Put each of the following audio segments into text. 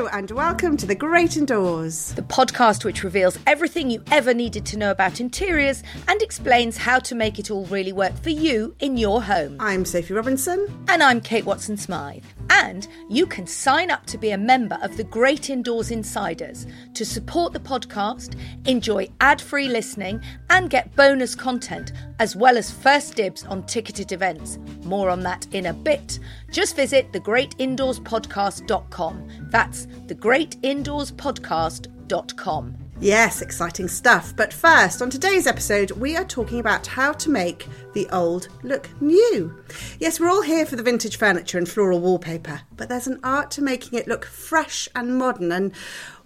Hello, and welcome to The Great Indoors. the podcast which reveals everything you ever needed to know about interiors and explains how to make it all really work for you in your home. I'm Sophie Robinson. And I'm Kate Watson Smythe. And you can sign up to be a member of the Great Indoors Insiders to support the podcast, enjoy ad free listening, and get bonus content, as well as first dibs on ticketed events. More on that in a bit. Just visit thegreatindoorspodcast.com. That's thegreatindoorspodcast.com. Yes, exciting stuff. But first, on today's episode, we are talking about how to make the old look new. Yes, we're all here for the vintage furniture and floral wallpaper, but there's an art to making it look fresh and modern and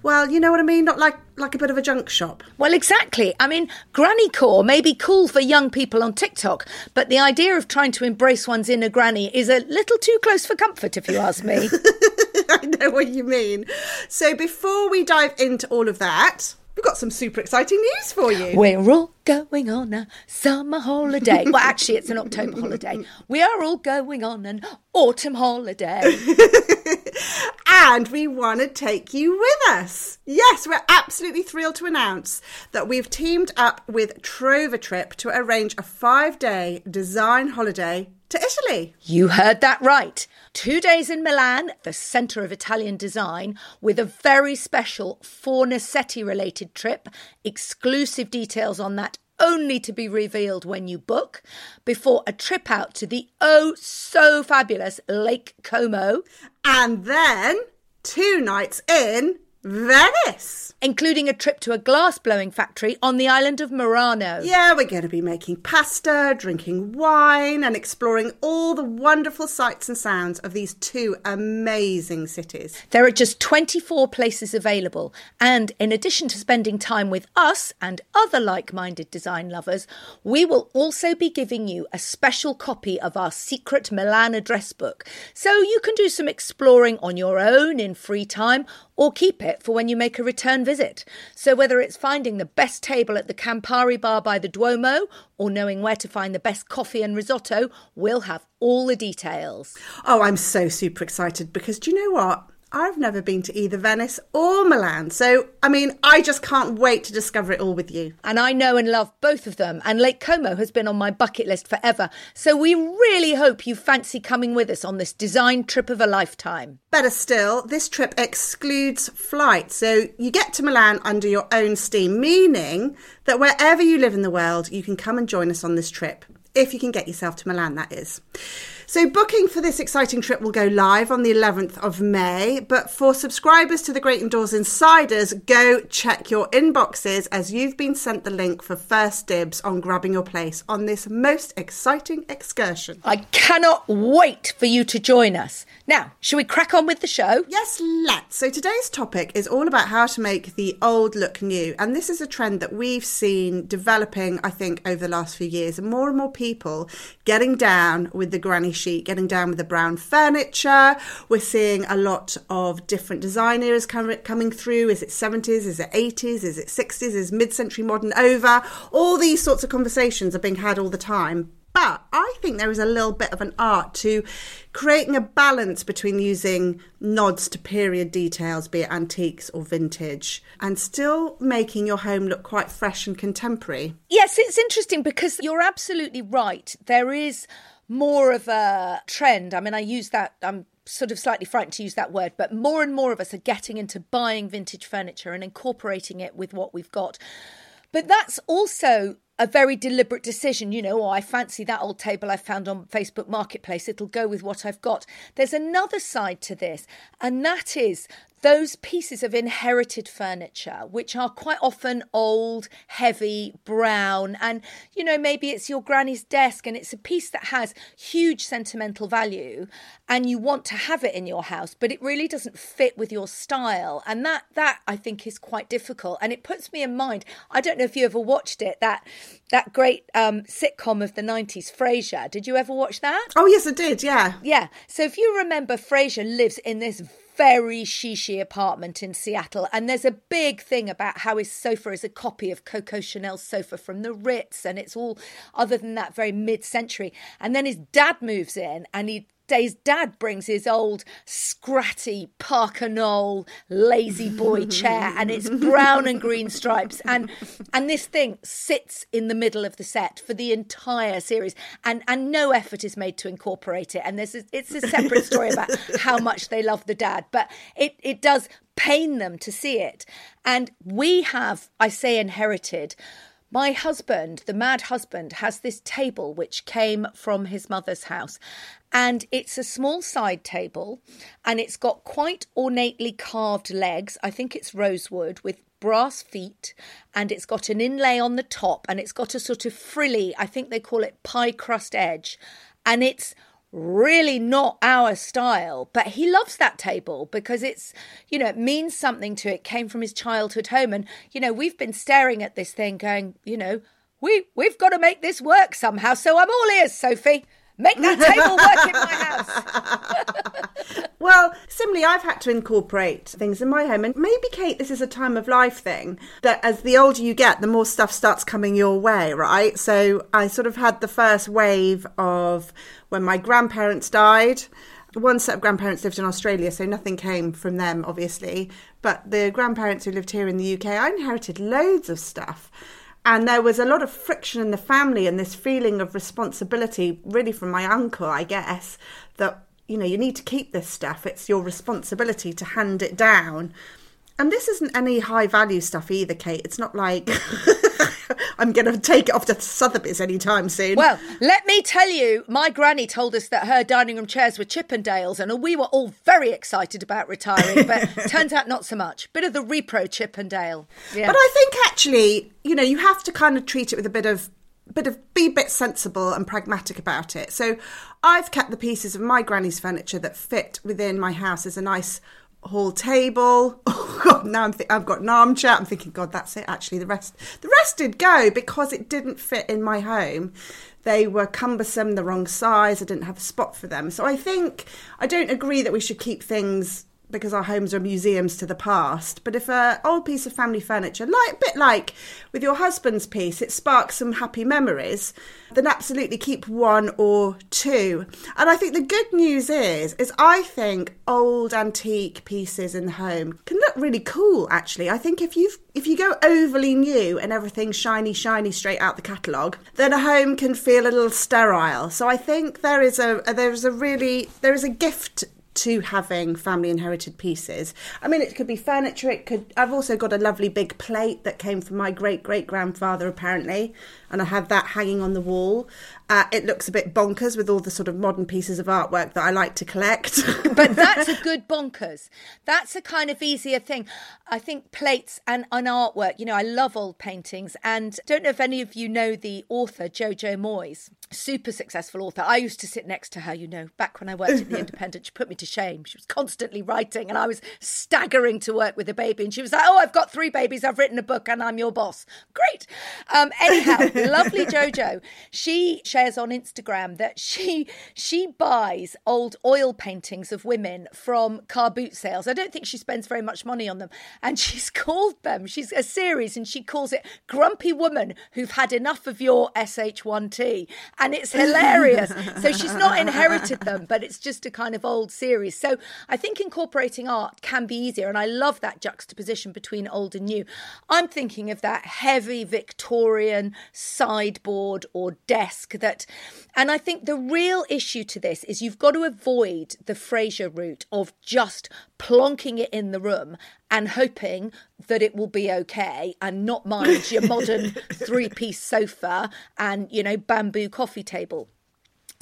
well, you know what I mean? Not like like a bit of a junk shop. Well, exactly. I mean, granny core may be cool for young people on TikTok, but the idea of trying to embrace one's inner granny is a little too close for comfort, if you ask me. I know what you mean. So before we dive into all of that, we've got some super exciting news for you. We're all going on a summer holiday. Well, actually, it's an October holiday. We are all going on an autumn holiday. and we want to take you with us. Yes, we're absolutely thrilled to announce that we've teamed up with TrovaTrip to arrange a five day design holiday to Italy. You heard that right. Two days in Milan, the centre of Italian design, with a very special Fornasetti related trip. Exclusive details on that only to be revealed when you book, before a trip out to the oh so fabulous Lake Como. And then two nights in Venice. including a trip to a glass blowing factory on the island of Murano. Yeah, we're going to be making pasta, drinking wine, and exploring all the wonderful sights and sounds of these two amazing cities. There are just 24 places available, and in addition to spending time with us and other like minded design lovers, we will also be giving you a special copy of our secret Milan address book so you can do some exploring on your own in free time or keep it for when you make a return visit. So, whether it's finding the best table at the Campari bar by the Duomo or knowing where to find the best coffee and risotto, we'll have all the details. Oh, I'm so super excited because do you know what? I've never been to either Venice or Milan. So, I mean, I just can't wait to discover it all with you. And I know and love both of them, and Lake Como has been on my bucket list forever. So we really hope you fancy coming with us on this design trip of a lifetime. Better still, this trip excludes flight. So you get to Milan under your own steam, meaning that wherever you live in the world, you can come and join us on this trip. If you can get yourself to Milan, that is. So, booking for this exciting trip will go live on the 11th of May. But for subscribers to the Great Indoors Insiders, go check your inboxes as you've been sent the link for first dibs on grabbing your place on this most exciting excursion. I cannot wait for you to join us. Now, shall we crack on with the show? Yes, let's. So today's topic is all about how to make the old look new. And this is a trend that we've seen developing, I think, over the last few years. And more and more people getting down with the granny sheet, getting down with the brown furniture. We're seeing a lot of different design eras com- coming through. Is it 70s? Is it 80s? Is it 60s? Is mid-century modern over? All these sorts of conversations are being had all the time. But I think there is a little bit of an art to creating a balance between using nods to period details, be it antiques or vintage, and still making your home look quite fresh and contemporary. Yes, it's interesting because you're absolutely right. There is more of a trend. I mean, I use that, I'm sort of slightly frightened to use that word, but more and more of us are getting into buying vintage furniture and incorporating it with what we've got. But that's also a very deliberate decision. You know, oh, I fancy that old table I found on Facebook Marketplace. It'll go with what I've got. There's another side to this, and that is those pieces of inherited furniture, which are quite often old, heavy, brown, and you know, maybe it's your granny's desk and it's a piece that has huge sentimental value and you want to have it in your house, but it really doesn't fit with your style. And that that I think is quite difficult. And it puts me in mind, I don't know if you ever watched it, that that great um, sitcom of the 90s, Frasier. Did you ever watch that? Oh, yes, I did, yeah. Yeah. So if you remember, Frasier lives in this very shishy apartment in Seattle. And there's a big thing about how his sofa is a copy of Coco Chanel's sofa from the Ritz. And it's all, other than that, very mid century. And then his dad moves in and he days dad brings his old scratty Parker Knoll lazy boy chair and it's brown and green stripes. And and this thing sits in the middle of the set for the entire series. And and no effort is made to incorporate it. And there's a, it's a separate story about how much they love the dad but it it does pain them to see it. And we have I say inherited my husband, the mad husband, has this table which came from his mother's house. And it's a small side table and it's got quite ornately carved legs. I think it's rosewood with brass feet and it's got an inlay on the top and it's got a sort of frilly, I think they call it pie crust edge. And it's really not our style but he loves that table because it's you know it means something to it came from his childhood home. And you know we've been staring at this thing going you know we we've got to make this work somehow so i'm all ears sophie Make that table work in my house. well, similarly, I've had to incorporate things in my home. And maybe, Kate, this is a time of life thing that as the older you get, the more stuff starts coming your way, right? So I sort of had the first wave of when my grandparents died one set of grandparents lived in Australia, so nothing came from them, obviously. But the grandparents who lived here in the UK, I inherited loads of stuff. And there was a lot of friction in the family and this feeling of responsibility, really from my uncle, I guess, that, you know, you need to keep this stuff. It's your responsibility to hand it down. And this isn't any high value stuff either, Kate. It's not like I'm going to take it off to Sotheby's anytime soon. Well, let me tell you, my granny told us that her dining room chairs were Chippendales, and we were all very excited about retiring, but turns out not so much. Bit of the repro Chippendale. Yeah. But I think actually, you know, you have to kind of treat it with a bit of bit of be a bit sensible and pragmatic about it. So I've kept the pieces of my granny's furniture that fit within my house as a nice hall table. Oh God! Now I'm th- I've got an armchair. I'm thinking, God, that's it. Actually, the rest the rest did go because it didn't fit in my home. They were cumbersome, the wrong size. I didn't have a spot for them. So I think I don't agree that we should keep things because our homes are museums to the past. But if an old piece of family furniture, like a bit like with your husband's piece, it sparks some happy memories, then absolutely keep one or two. And I think the good news is, is I think old antique pieces in the home can look really cool. Actually, I think if you if you go overly new and everything's shiny, shiny straight out the catalogue, then a home can feel a little sterile. So I think there is a there is a really there is a gift to having family inherited pieces. I mean, it could be furniture. It could. I've also got a lovely big plate that came from my great great grandfather, apparently, and I have that hanging on the wall. Uh, it looks a bit bonkers with all the sort of modern pieces of artwork that I like to collect. but that's a good bonkers. That's a kind of easier thing. I think plates and, and artwork, you know, I love old paintings. And don't know if any of you know the author, Jojo Moyes, super successful author. I used to sit next to her, you know, back when I worked at The Independent. She put me to shame. She was constantly writing and I was staggering to work with a baby. And she was like, oh, I've got three babies. I've written a book and I'm your boss. Great. Um, anyhow, lovely Jojo. She shares on Instagram that she she buys old oil paintings of women from car boot sales. I don't think she spends very much money on them, and she's called them. She's a series, and she calls it "Grumpy Woman Who've Had Enough of Your SH1T," and it's hilarious. so she's not inherited them, but it's just a kind of old series. So I think incorporating art can be easier, and I love that juxtaposition between old and new. I'm thinking of that heavy Victorian sideboard or desk that and I think the real issue to this is you've got to avoid the Frasier route of just plonking it in the room and hoping that it will be okay and not mind your modern three-piece sofa and you know bamboo coffee table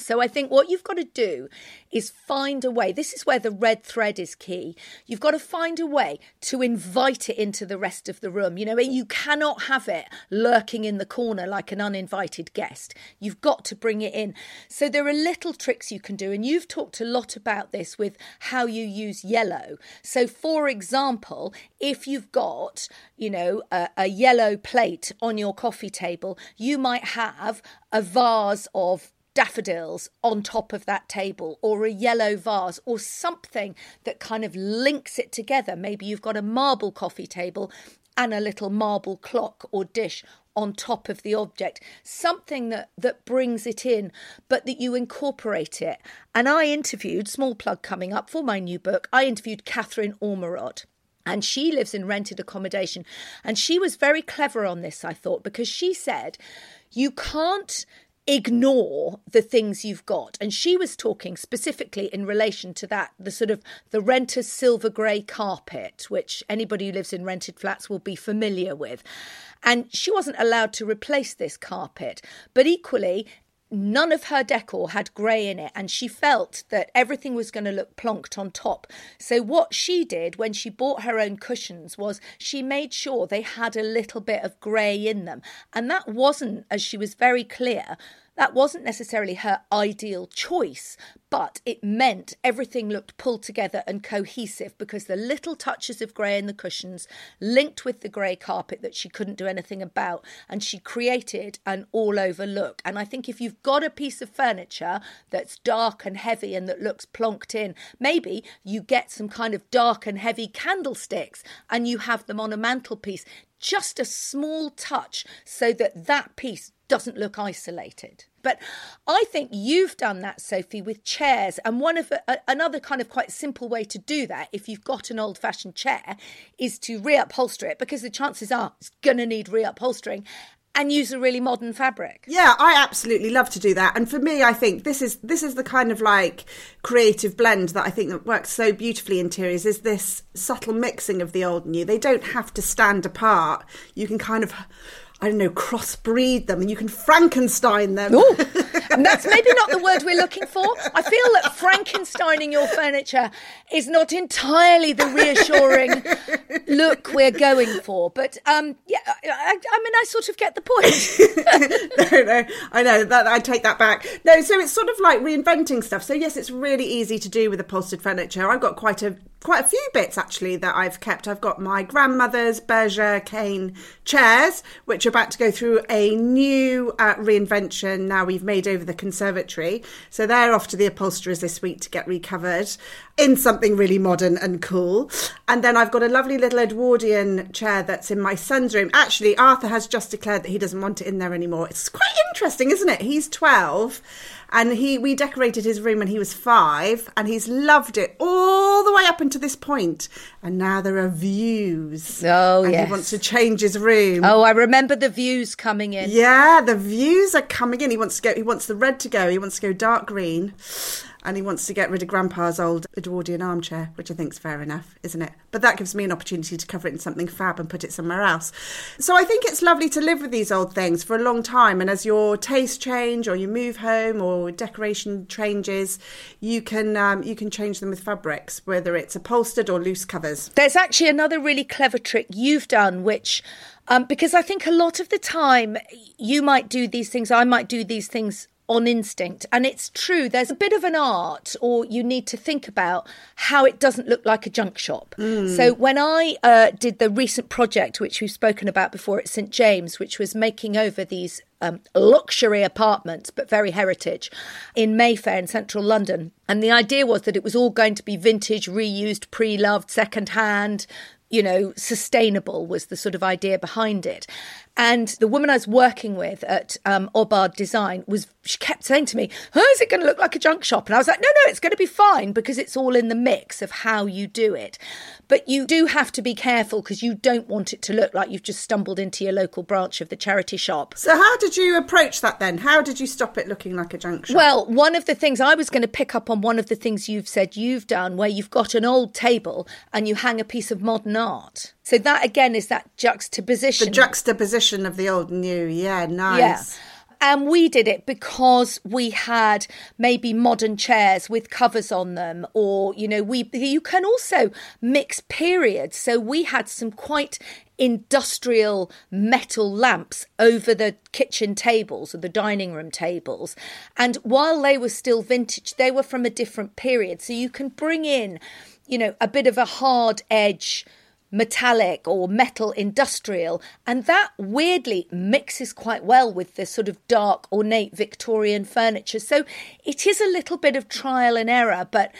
so I think what you've got to do is find a way. This is where the red thread is key. You've got to find a way to invite it into the rest of the room. You know, you cannot have it lurking in the corner like an uninvited guest. You've got to bring it in. So there are little tricks you can do, and you've talked a lot about this with how you use yellow. So, for example, if you've got, you know, a, a yellow plate on your coffee table, you might have a vase of daffodils on top of that table or a yellow vase or something that kind of links it together. Maybe you've got a marble coffee table and a little marble clock or dish on top of the object, something that, that brings it in, but that you incorporate it. And I interviewed, small plug coming up for my new book, I interviewed Katherine Ormerod. And she lives in rented accommodation. And she was very clever on this, I thought, because she said, you can't ignore the things you've got. And she was talking specifically in relation to that the sort of the renter's silver grey carpet which anybody who lives in rented flats will be familiar with. And she wasn't allowed to replace this carpet. But equally none of her decor had grey in it, and she felt that everything was going to look plonked on top. So, what she did when she bought her own cushions was she made sure they had a little bit of grey in them. And that wasn't, as she was very clear, that wasn't necessarily her ideal choice, but it meant everything looked pulled together and cohesive because the little touches of grey in the cushions linked with the grey carpet that she couldn't do anything about, and she created an all over look. And I think if you've got a piece of furniture that's dark and heavy and that looks plonked in, maybe you get some kind of dark and heavy candlesticks and you have them on a mantelpiece just a small touch so that that piece doesn't look isolated. But I think you've done that, Sophie, with chairs. And one of a, another kind of quite simple way to do that, if you've got an old fashioned chair, is to reupholster it because the chances are it's going to need reupholstering and use a really modern fabric. Yeah, I absolutely love to do that. And for me, I think this is this is the kind of like creative blend that I think that works so beautifully in interiors is this subtle mixing of the old and new. They don't have to stand apart. You can kind of I don't know, crossbreed them and you can Frankenstein them. That's maybe not the word we're looking for. I feel that Frankensteining your furniture is not entirely the reassuring look we're going for. But um, yeah, I, I, mean, I sort of get the point. no, no, I know that I take that back. No, so it's sort of like reinventing stuff. So yes, it's really easy to do with upholstered furniture. I've got quite a quite a few bits actually that I've kept. I've got my grandmother's bergère cane chairs, which are about to go through a new uh, reinvention now we've made over the conservatory. So they're off to the upholsterers this week to get recovered in something really modern and cool. And then I've got a lovely little Edwardian chair that's in my son's room. Actually, Arthur has just declared that he doesn't want it in there anymore. It's quite interesting, isn't it? He's 12 and he we decorated his room when he was five and he's loved it all the way up until this point and now there are views. Oh and yes. he wants to change his room. Oh i remember the views coming in. Yeah the views are coming in. He wants to go he wants the red to go. He wants to go dark green and he wants to get rid of Grandpa's old Edwardian armchair, which I think is fair enough, isn't it? But that gives me an opportunity to cover it in something fab and put it somewhere else. So I think it's lovely to live with these old things for a long time, and as your tastes change or you move home or decoration changes, you can um, you can change them with fabrics, whether it's upholstered or loose covers. There's actually another really clever trick you've done, which um, because I think a lot of the time you might do these things, I might do these things on instinct. And it's true, there's a bit of an art, or you need to think about how it doesn't look like a junk shop. Mm. So when I uh, did the recent project, which we've spoken about before at St. James, which was making over these um, luxury apartments, but very heritage, in Mayfair in central London. And the idea was that it was all going to be vintage, reused, pre loved, second hand, you know, sustainable was the sort of idea behind it. And the woman I was working with at um, Obard Design was, she kept saying to me, oh, is it going to look like a junk shop? And I was like, no, no, it's going to be fine because it's all in the mix of how you do it. But you do have to be careful because you don't want it to look like you've just stumbled into your local branch of the charity shop. So, how did you approach that then? How did you stop it looking like a junk shop? Well, one of the things I was going to pick up on one of the things you've said you've done where you've got an old table and you hang a piece of modern art. So that again is that juxtaposition. The juxtaposition of the old and new. Yeah, nice. Yeah. And we did it because we had maybe modern chairs with covers on them, or you know, we you can also mix periods. So we had some quite industrial metal lamps over the kitchen tables or the dining room tables. And while they were still vintage, they were from a different period. So you can bring in, you know, a bit of a hard edge metallic or metal industrial. And that weirdly mixes quite well with the sort of dark, ornate Victorian furniture. So it is a little bit of trial and error, but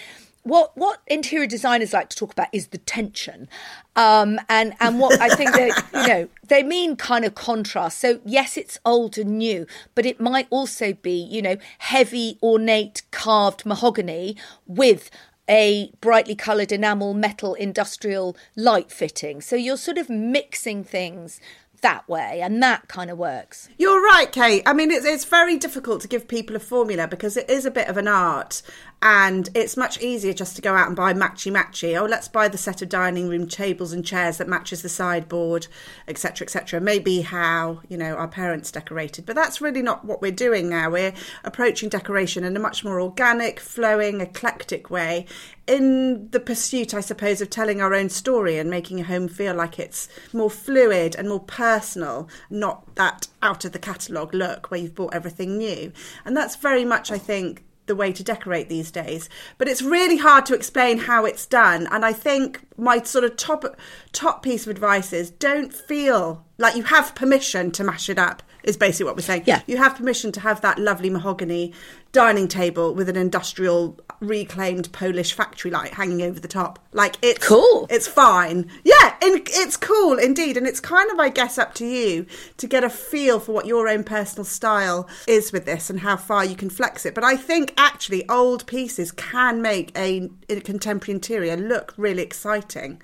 what what interior designers like to talk about is the tension, um, and and what I think that you know they mean kind of contrast. So yes, it's old and new, but it might also be you know heavy, ornate, carved mahogany with a brightly coloured enamel metal industrial light fitting. So you're sort of mixing things that way, and that kind of works. You're right, Kate. I mean, it's, it's very difficult to give people a formula because it is a bit of an art, and it's much easier just to go out and buy matchy matchy. Oh, let's buy the set of dining room tables and chairs that matches the sideboard, etc., etc. Maybe how you know our parents decorated, but that's really not what we're doing now. We're approaching decoration in a much more organic, flowing, eclectic way in the pursuit, I suppose, of telling our own story and making a home feel like it's more fluid and more personal, not that out of the catalogue look where you've bought everything new. And that's very much, I think, the way to decorate these days. But it's really hard to explain how it's done. And I think my sort of top top piece of advice is don't feel like you have permission to mash it up is basically what we're saying. Yeah. You have permission to have that lovely mahogany dining table with an industrial reclaimed Polish factory light hanging over the top. Like it's cool. It's fine. Yeah, it's cool indeed. And it's kind of, I guess, up to you to get a feel for what your own personal style is with this and how far you can flex it. But I think actually old pieces can make a, a contemporary interior look really exciting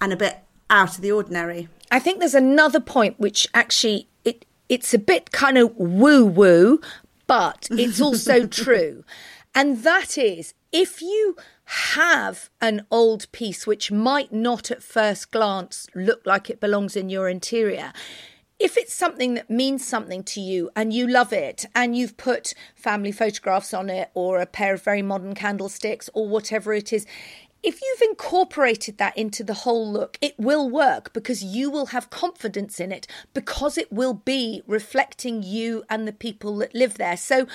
and a bit out of the ordinary. I think there's another point which actually it it's a bit kind of woo woo, but it's also true. And that is if you have an old piece which might not at first glance look like it belongs in your interior, if it's something that means something to you and you love it and you've put family photographs on it or a pair of very modern candlesticks or whatever it is, if you've incorporated that into the whole look, it will work because you will have confidence in it because it will be reflecting you and the people that live there. So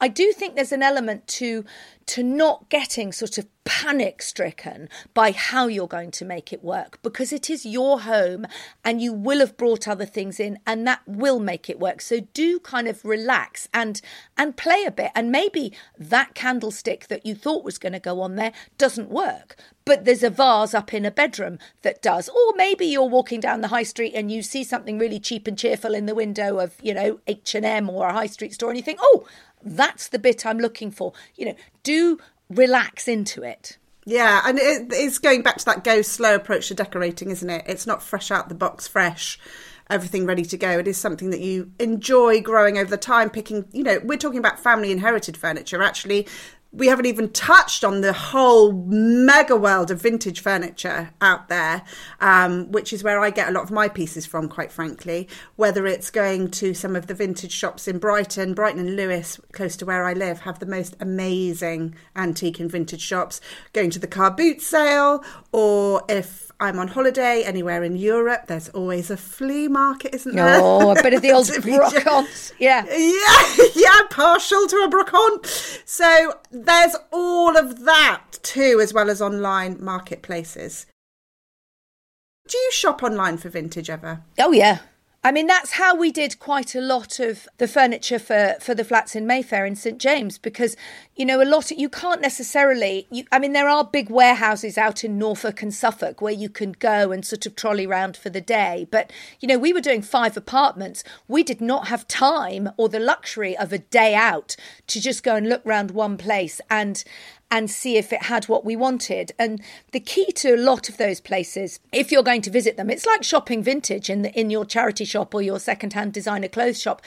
I do think there's an element to to not getting sort of panic stricken by how you're going to make it work because it is your home and you will have brought other things in and that will make it work. So do kind of relax and and play a bit. And maybe that candlestick that you thought was going to go on there doesn't work but there's a vase up in a bedroom that does. Or maybe you're walking down the high street and you see something really cheap and cheerful in the window of you know H&M or a high street store and you think oh that's the bit I'm looking for. You know, do relax into it. Yeah, and it, it's going back to that go slow approach to decorating, isn't it? It's not fresh out the box, fresh, everything ready to go. It is something that you enjoy growing over the time, picking, you know, we're talking about family inherited furniture. Actually, we haven't even touched on the whole mega world of vintage furniture out there, um, which is where I get a lot of my pieces from, quite frankly. Whether it's going to some of the vintage shops in Brighton, Brighton and Lewes, close to where I live, have the most amazing antique and vintage shops. Going to the car boot sale, or if I'm on holiday anywhere in Europe, there's always a flea market, isn't there? Oh, a bit of the old brocante. Yeah. Yeah, yeah, partial to a brocante. So there's all of that too, as well as online marketplaces. Do you shop online for vintage ever? Oh, yeah. I mean, that's how we did quite a lot of the furniture for, for the flats in Mayfair in St James because, you know, a lot of, you can't necessarily, you, I mean, there are big warehouses out in Norfolk and Suffolk where you can go and sort of trolley round for the day. But, you know, we were doing five apartments. We did not have time or the luxury of a day out to just go and look round one place and, and see if it had what we wanted. And the key to a lot of those places, if you're going to visit them, it's like shopping vintage in the, in your charity shop or your secondhand designer clothes shop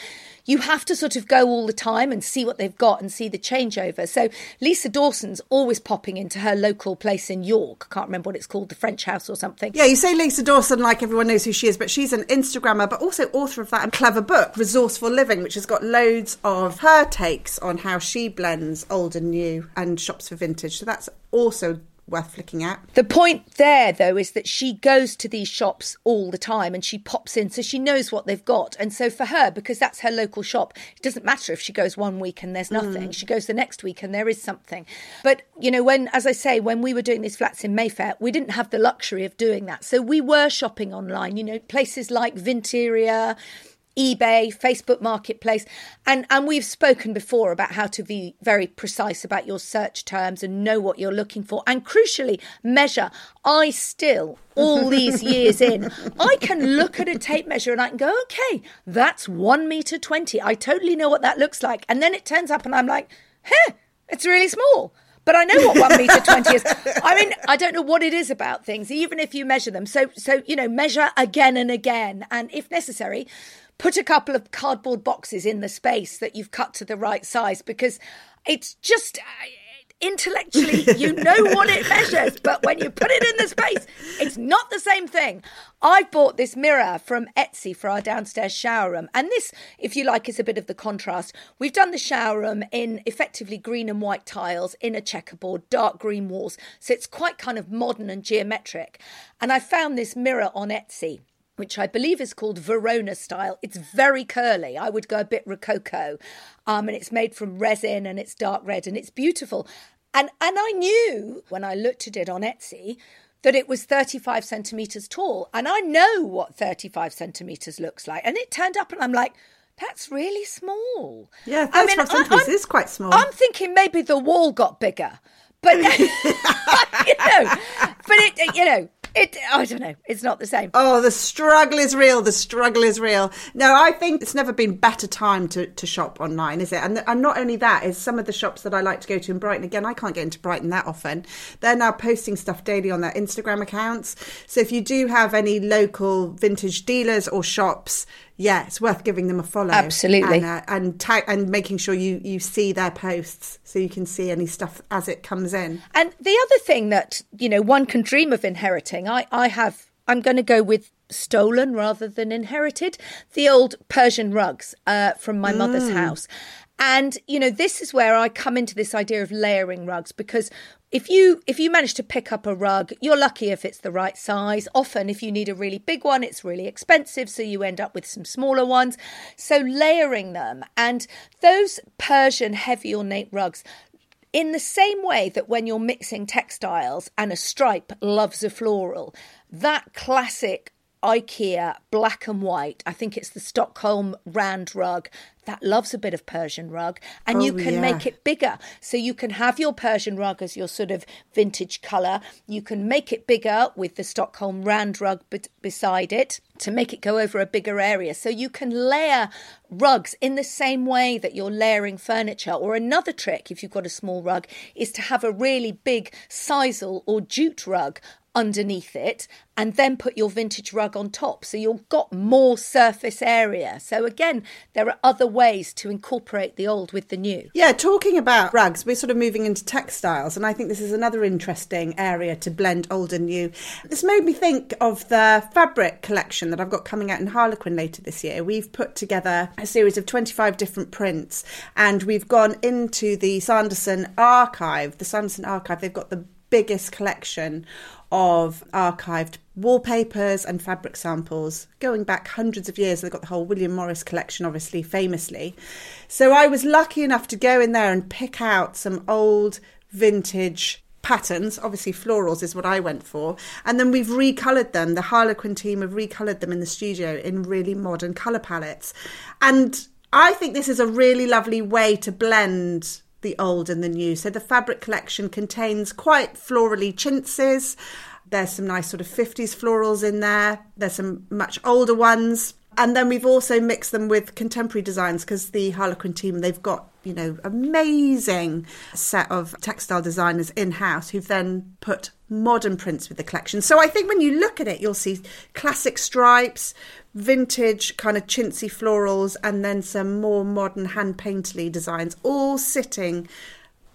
you have to sort of go all the time and see what they've got and see the changeover. So Lisa Dawson's always popping into her local place in York. Can't remember what it's called, the French House or something. Yeah, you say Lisa Dawson like everyone knows who she is, but she's an Instagrammer, but also author of that clever book, Resourceful Living, which has got loads of her takes on how she blends old and new and shops for vintage. So that's also worth flicking at. The point there, though, is that she goes to these shops all the time and she pops in, so she knows what they've got. And so for her, because that's her local shop, it doesn't matter if she goes one week and there's nothing. Mm. She goes the next week and there is something. But, you know, when, as I say, when we were doing these flats in Mayfair, we didn't have the luxury of doing that. So we were shopping online, you know, places like Vinterior eBay, Facebook Marketplace, and and we've spoken before about how to be very precise about your search terms and know what you're looking for, and crucially measure. I still, all these years in, I can look at a tape measure and I can go, okay, that's one meter twenty. I totally know what that looks like, and then it turns up, and I'm like, hey, it's really small but I know what one meter twenty is. I mean, I don't know what it is about things, even if you measure them. So, so you know, measure again and again, and if necessary, put a couple of cardboard boxes in the space that you've cut to the right size because it's just uh, intellectually you know what it measures but when you put it in the space it's not the same thing. I bought this mirror from etsy for our downstairs shower room and this if you like is a bit of the contrast. We've done the shower room in effectively green and white tiles in a checkerboard dark green walls so it's quite kind of modern and geometric. And i found this mirror on etsy which I believe is called Verona style. It's very curly. I would go a bit rococo. Um, and it's made from resin and it's dark red and it's beautiful. And and I knew when I looked at it on Etsy that it was 35 centimeters tall. And I know what 35 centimeters looks like. And it turned up and I'm like, that's really small. Yeah, 35 I mean, centimeters is quite small. I'm thinking maybe the wall got bigger. But you know, but it you know, it, I don't know. It's not the same. Oh, the struggle is real. The struggle is real. No, I think it's never been better time to, to shop online, is it? And, and not only that, is some of the shops that I like to go to in Brighton. Again, I can't get into Brighton that often. They're now posting stuff daily on their Instagram accounts. So if you do have any local vintage dealers or shops, yeah, it's worth giving them a follow. Absolutely, and uh, and, tag, and making sure you you see their posts so you can see any stuff as it comes in. And the other thing that you know one can dream of inheriting, I I have. I'm going to go with stolen rather than inherited the old Persian rugs uh, from my mm. mother's house. And you know, this is where I come into this idea of layering rugs because if you if you manage to pick up a rug you're lucky if it's the right size. Often if you need a really big one it's really expensive so you end up with some smaller ones. So layering them and those persian heavy ornate rugs in the same way that when you're mixing textiles and a stripe loves a floral that classic IKEA black and white. I think it's the Stockholm Rand rug that loves a bit of Persian rug, and oh, you can yeah. make it bigger. So you can have your Persian rug as your sort of vintage colour. You can make it bigger with the Stockholm Rand rug b- beside it to make it go over a bigger area. So you can layer rugs in the same way that you're layering furniture. Or another trick, if you've got a small rug, is to have a really big sisal or jute rug underneath it and then put your vintage rug on top. So you've got more surface area. So again there are other ways to incorporate the old with the new. Yeah talking about rugs we're sort of moving into textiles and i think this is another interesting area to blend old and new. This made me think of the fabric collection that i've got coming out in harlequin later this year. We've put together a series of 25 different prints and we've gone into the sanderson archive. The sanderson archive they've got the biggest collection of archived wallpapers and fabric samples going back hundreds of years. They've got the whole William Morris collection, obviously, famously. So I was lucky enough to go in there and pick out some old vintage patterns. Obviously, florals is what I went for. And then we've recoloured them. The Harlequin team have recoloured them in the studio in really modern colour palettes. And I think this is a really lovely way to blend the old and the new. So the fabric collection contains quite florally chintzes. There's some nice sort of 50s florals in there. There's some much older ones. And then we've also mixed them with contemporary designs because the Harlequin team, they've got, you know, amazing set of textile designers in house who've then put modern prints with the collection. So I think when you look at it, you'll see classic stripes, vintage kind of chintzy florals, and then some more modern hand painterly designs all sitting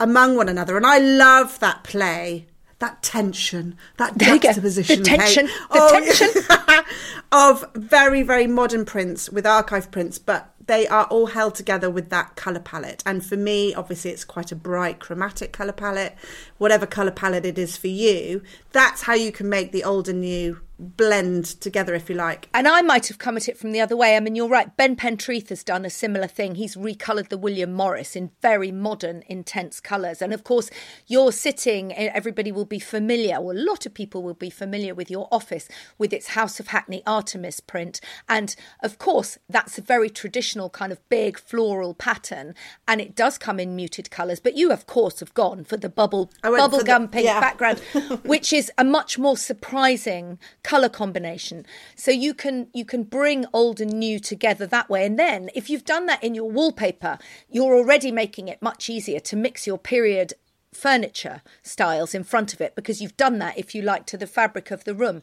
among one another. And I love that play that tension, that juxtaposition. The tension, the oh, tension of very, very modern prints with archive prints, but they are all held together with that colour palette. And for me, obviously, it's quite a bright chromatic colour palette. Whatever colour palette it is for you, that's how you can make the old and new blend together, if you like. And I might have come at it from the other way. I mean, you're right. Ben Pentreath has done a similar thing. He's recoloured the William Morris in very modern, intense colours. And of course, you're sitting, everybody will be familiar, or a lot of people will be familiar with your office with its House of Hackney Artemis print. And of course, that's a very traditional kind of big floral pattern. And it does come in muted colours. But you, of course, have gone for the bubble, bubble gum the, pink yeah. background, which is a much more surprising color combination. So you can you can bring old and new together that way. And then if you've done that in your wallpaper, you're already making it much easier to mix your period furniture styles in front of it because you've done that if you like to the fabric of the room.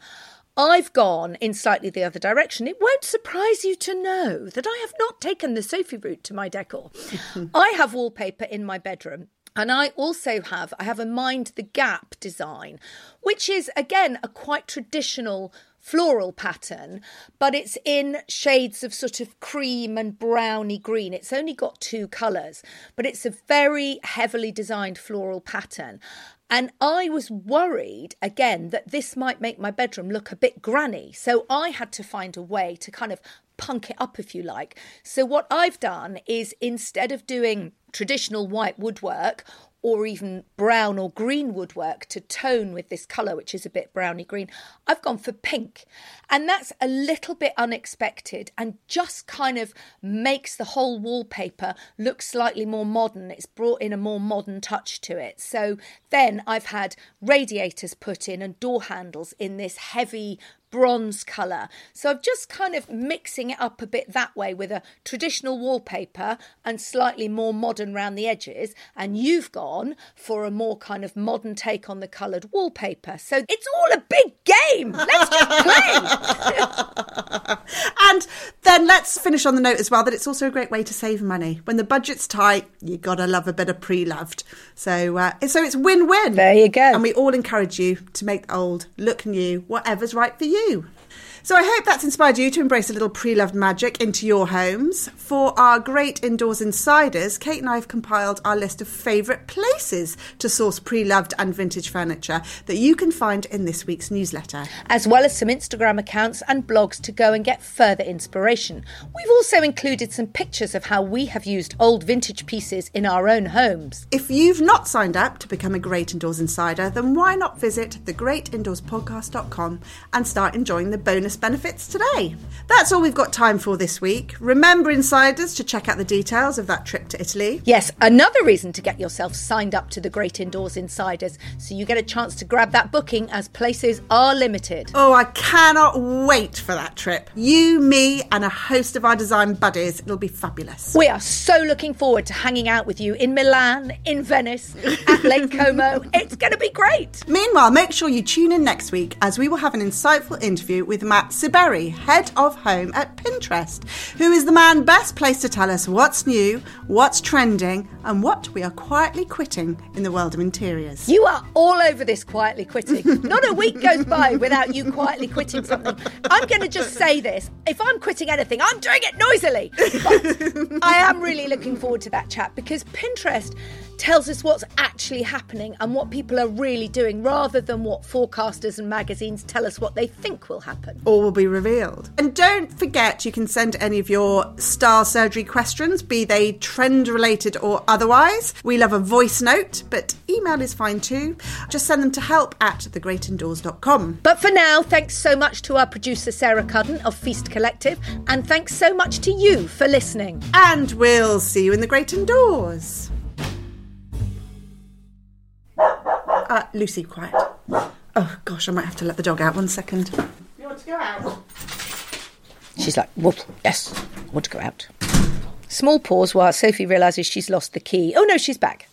I've gone in slightly the other direction. It won't surprise you to know that I have not taken the Sophie route to my decor. I have wallpaper in my bedroom and I also have I have a mind the gap design, which is again a quite traditional floral pattern, but it's in shades of sort of cream and browny green. It's only got two colours, but it's a very heavily designed floral pattern. And I was worried again that this might make my bedroom look a bit granny. So I had to find a way to kind of punk it up, if you like. So what I've done is instead of doing traditional white woodwork or even brown or green woodwork to tone with this colour, which is a bit browny green, I've gone for pink. And that's a little bit unexpected and just kind of makes the whole wallpaper look slightly more modern. It's brought in a more modern touch to it. So then I've had radiators put in and door handles in this heavy bronze colour. So I'm just kind of mixing it up a bit that way with a traditional wallpaper and slightly more modern round the edges. And you've gone for a more kind of modern take on the coloured wallpaper. So it's all a big game. Let's just play. and then let's finish on the note as well that it's also a great way to save money. When the budget's tight, you gotta love a bit of pre-loved. So uh, so it's win-win. There you go. And we all encourage you to make the old look new, whatever's right for you do. So I hope that's inspired you to embrace a little pre-loved magic into your homes. For our great indoors insiders, Kate and I have compiled our list of favourite places to source pre-loved and vintage furniture that you can find in this week's newsletter. As well as some Instagram accounts and blogs to go and get further inspiration. We've also included some pictures of how we have used old vintage pieces in our own homes. If you've not signed up to become a Great Indoors Insider, then why not visit thegreatindoorspodcast.com and start enjoying the bonus benefits today. That's all we've got time for this week. Remember, insiders, to check out the details of that trip to Italy. Yes, another reason to get yourself signed up to the Great Indoors Insiders so you get a chance to grab that booking as places are limited. Oh, I cannot wait for that trip. You, me, and a host of our design buddies. It'll be fabulous. We are so looking forward to hanging out with you in Milan, in Venice, at Lake Como. It's going to be great. Meanwhile, make sure you tune in next week as we will have an insightful interview with Matt Matt Siberry, head of home at Pinterest, who is the man best placed to tell us what's new, what's trending, and what we are quietly quitting in the world of interiors. You are all over this quietly quitting. Not a week goes by without you quietly quitting something. I'm going to just say this if I'm quitting anything, I'm doing it noisily. But I am really looking forward to that chat because Pinterest tells us what's actually happening and what people are really doing rather than what forecasters and magazines tell us what they think will happen. All will be revealed. And don't forget you can send any of your style surgery questions, be they trend related or otherwise. We love a voice note, but email is fine too. Just send them to help at thegreatindoors.com. But for now, thanks so much to our producer Sarah Cudden of Feast Collective, and thanks so much to you for listening. And we'll see you in the Great Indoors. Uh, Lucy, quiet. Oh gosh, I might have to let the dog out. One second. You want to go out? She's like, well, yes, I want to go out. Small pause while Sophie realises she's lost the key. Oh no, she's back.